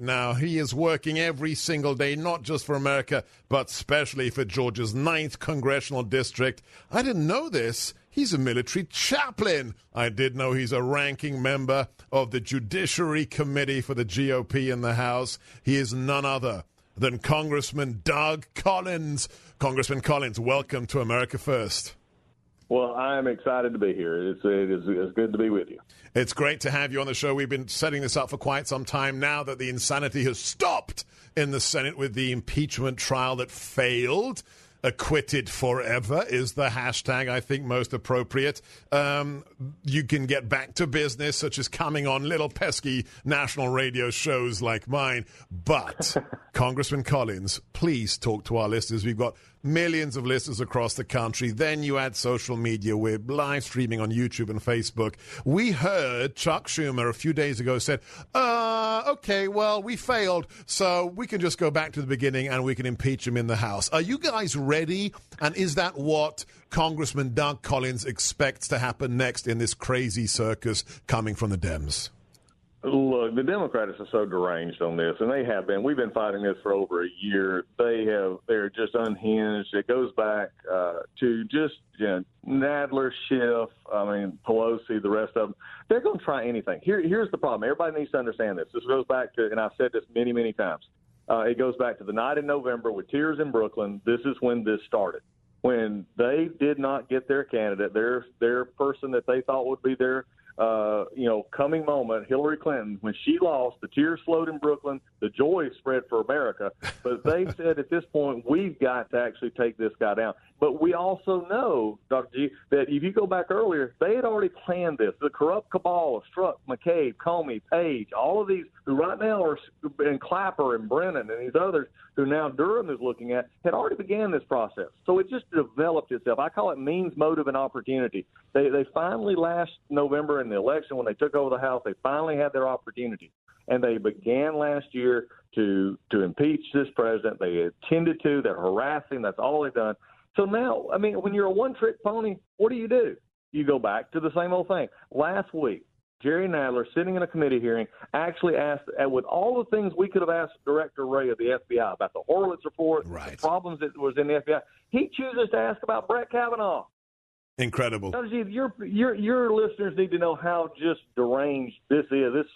Now, he is working every single day, not just for America, but especially for Georgia's 9th congressional district. I didn't know this. He's a military chaplain. I did know he's a ranking member of the Judiciary Committee for the GOP in the House. He is none other than Congressman Doug Collins. Congressman Collins, welcome to America First. Well, I'm excited to be here. It's, it is, it's good to be with you. It's great to have you on the show. We've been setting this up for quite some time now that the insanity has stopped in the Senate with the impeachment trial that failed. Acquitted forever is the hashtag I think most appropriate. Um, you can get back to business, such as coming on little pesky national radio shows like mine. But, Congressman Collins, please talk to our listeners. We've got millions of listeners across the country. Then you add social media. We're live streaming on YouTube and Facebook. We heard Chuck Schumer a few days ago said, uh, okay, well, we failed, so we can just go back to the beginning and we can impeach him in the House. Are you guys ready? And is that what Congressman Doug Collins expects to happen next in this crazy circus coming from the Dems? Look, the Democrats are so deranged on this, and they have been. We've been fighting this for over a year. They have. They're just unhinged. It goes back uh, to just you know, Nadler, Schiff. I mean Pelosi, the rest of them. They're going to try anything. Here, here's the problem. Everybody needs to understand this. This goes back to, and I've said this many, many times. Uh, it goes back to the night in November with tears in Brooklyn. This is when this started. When they did not get their candidate, their their person that they thought would be their uh, you know, coming moment, Hillary Clinton, when she lost, the tears flowed in Brooklyn, the joy spread for America. But they said at this point, we've got to actually take this guy down. But we also know, Dr. G, that if you go back earlier, they had already planned this. The corrupt cabal of Strzok, McCabe, Comey, Page, all of these who right now are, and Clapper and Brennan and these others who now Durham is looking at, had already began this process. So it just developed itself. I call it means, motive, and opportunity. They, they finally last November in the election when they took over the House, they finally had their opportunity and they began last year to to impeach this president. They intended to. They're harassing. That's all they've done. So now, I mean, when you're a one-trick pony, what do you do? You go back to the same old thing. Last week, Jerry Nadler, sitting in a committee hearing, actually asked, uh, with all the things we could have asked Director Wray of the FBI about the Horowitz report, right. the problems that was in the FBI, he chooses to ask about Brett Kavanaugh. Incredible. Your your your listeners need to know how just deranged this is. This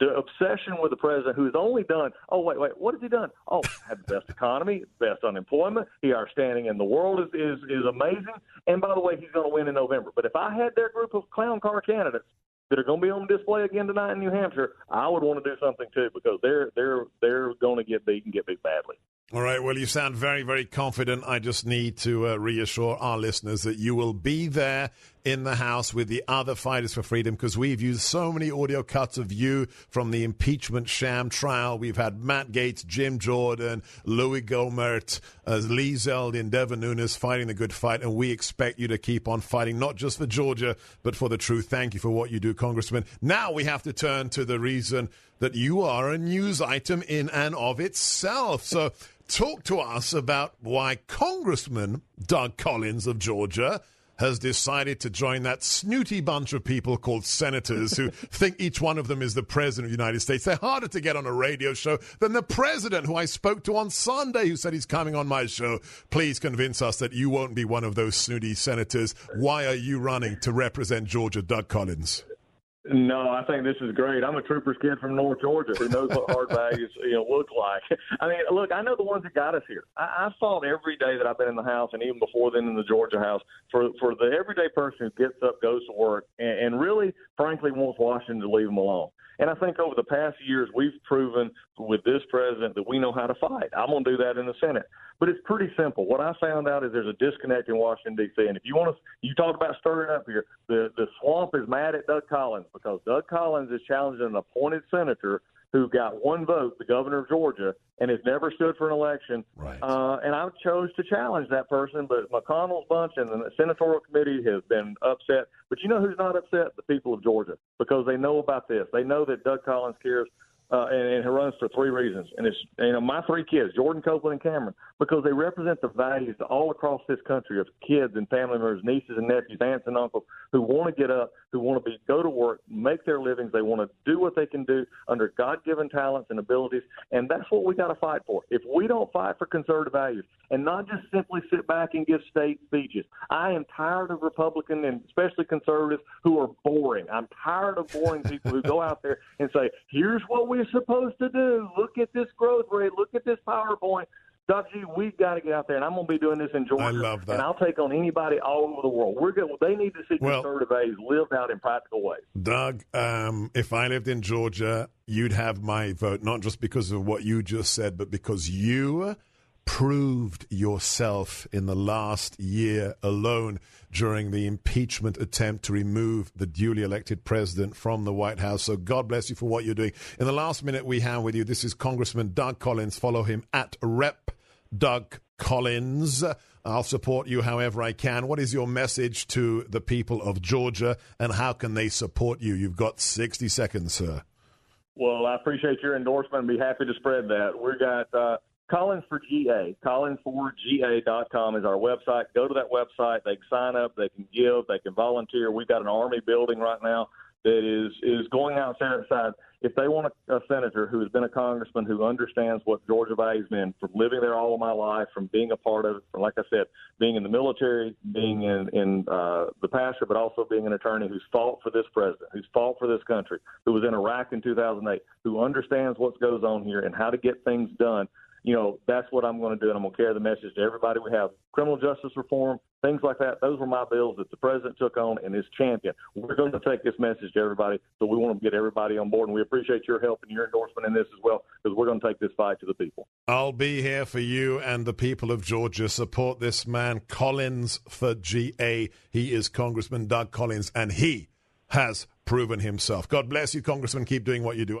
this obsession with the president, who's only done. Oh wait, wait, what has he done? Oh, had the best economy, best unemployment. He our standing in the world is is is amazing. And by the way, he's going to win in November. But if I had their group of clown car candidates that are going to be on display again tonight in New Hampshire, I would want to do something too because they're they're they're going to get beat and get beat badly. All right. Well, you sound very, very confident. I just need to uh, reassure our listeners that you will be there in the House with the other fighters for freedom because we've used so many audio cuts of you from the impeachment sham trial. We've had Matt Gaetz, Jim Jordan, Louis Gohmert, uh, Lee Zeldin, Devin Nunes fighting the good fight. And we expect you to keep on fighting, not just for Georgia, but for the truth. Thank you for what you do, Congressman. Now we have to turn to the reason that you are a news item in and of itself. So, talk to us about why Congressman Doug Collins of Georgia has decided to join that snooty bunch of people called senators who think each one of them is the president of the United States. They're harder to get on a radio show than the president who I spoke to on Sunday who said he's coming on my show. Please convince us that you won't be one of those snooty senators. Why are you running to represent Georgia, Doug Collins? No, I think this is great. I'm a trooper's kid from North Georgia who knows what hard values you know look like. I mean, look, I know the ones that got us here. I, I fought every day that I've been in the house, and even before then in the Georgia house, for for the everyday person who gets up, goes to work, and, and really, frankly, wants Washington to leave them alone. And I think over the past years, we've proven with this president that we know how to fight. I'm going to do that in the Senate. But it's pretty simple. What I found out is there's a disconnect in Washington, D.C. And if you want to, you talk about stirring up here, the, the swamp is mad at Doug Collins because Doug Collins is challenging an appointed senator who got one vote, the governor of Georgia, and has never stood for an election. Right. Uh, and I chose to challenge that person, but McConnell's bunch and the senatorial committee have been upset. But you know who's not upset? The people of Georgia, because they know about this. They know that Doug Collins cares uh, and, and it runs for three reasons. And it's you know my three kids, Jordan, Copeland, and Cameron, because they represent the values all across this country of kids and family members, nieces and nephews, aunts and uncles who want to get up, who want to be go to work, make their livings. They want to do what they can do under God-given talents and abilities, and that's what we got to fight for. If we don't fight for conservative values and not just simply sit back and give state speeches, I am tired of Republican and especially conservatives who are boring. I'm tired of boring people who go out there and say, "Here's what we we're supposed to do. Look at this growth rate. Look at this PowerPoint. Doc G, we've got to get out there, and I'm going to be doing this in Georgia. I love that. And I'll take on anybody all over the world. We're good. They need to see well, conservative values lived out in practical ways. Doug, um, if I lived in Georgia, you'd have my vote, not just because of what you just said, but because you proved yourself in the last year alone during the impeachment attempt to remove the duly elected president from the White House. So God bless you for what you're doing. In the last minute we have with you, this is Congressman Doug Collins. Follow him at Rep Doug Collins. I'll support you however I can. What is your message to the people of Georgia and how can they support you? You've got 60 seconds, sir. Well, I appreciate your endorsement and be happy to spread that. We've got uh, Collins for GA. Collins4GA.com is our website. Go to that website. They can sign up. They can give. They can volunteer. We've got an Army building right now that is is going out there outside. If they want a, a senator who has been a congressman who understands what Georgia values mean, from living there all of my life, from being a part of from like I said, being in the military, being in in uh, the pasture, but also being an attorney who's fought for this president, who's fought for this country, who was in Iraq in 2008, who understands what goes on here and how to get things done you know, that's what I'm going to do, and I'm going to carry the message to everybody. We have criminal justice reform, things like that. Those were my bills that the president took on and is champion. We're going to take this message to everybody, so we want to get everybody on board, and we appreciate your help and your endorsement in this as well, because we're going to take this fight to the people. I'll be here for you and the people of Georgia. Support this man, Collins for GA. He is Congressman Doug Collins, and he has proven himself. God bless you, Congressman. Keep doing what you do.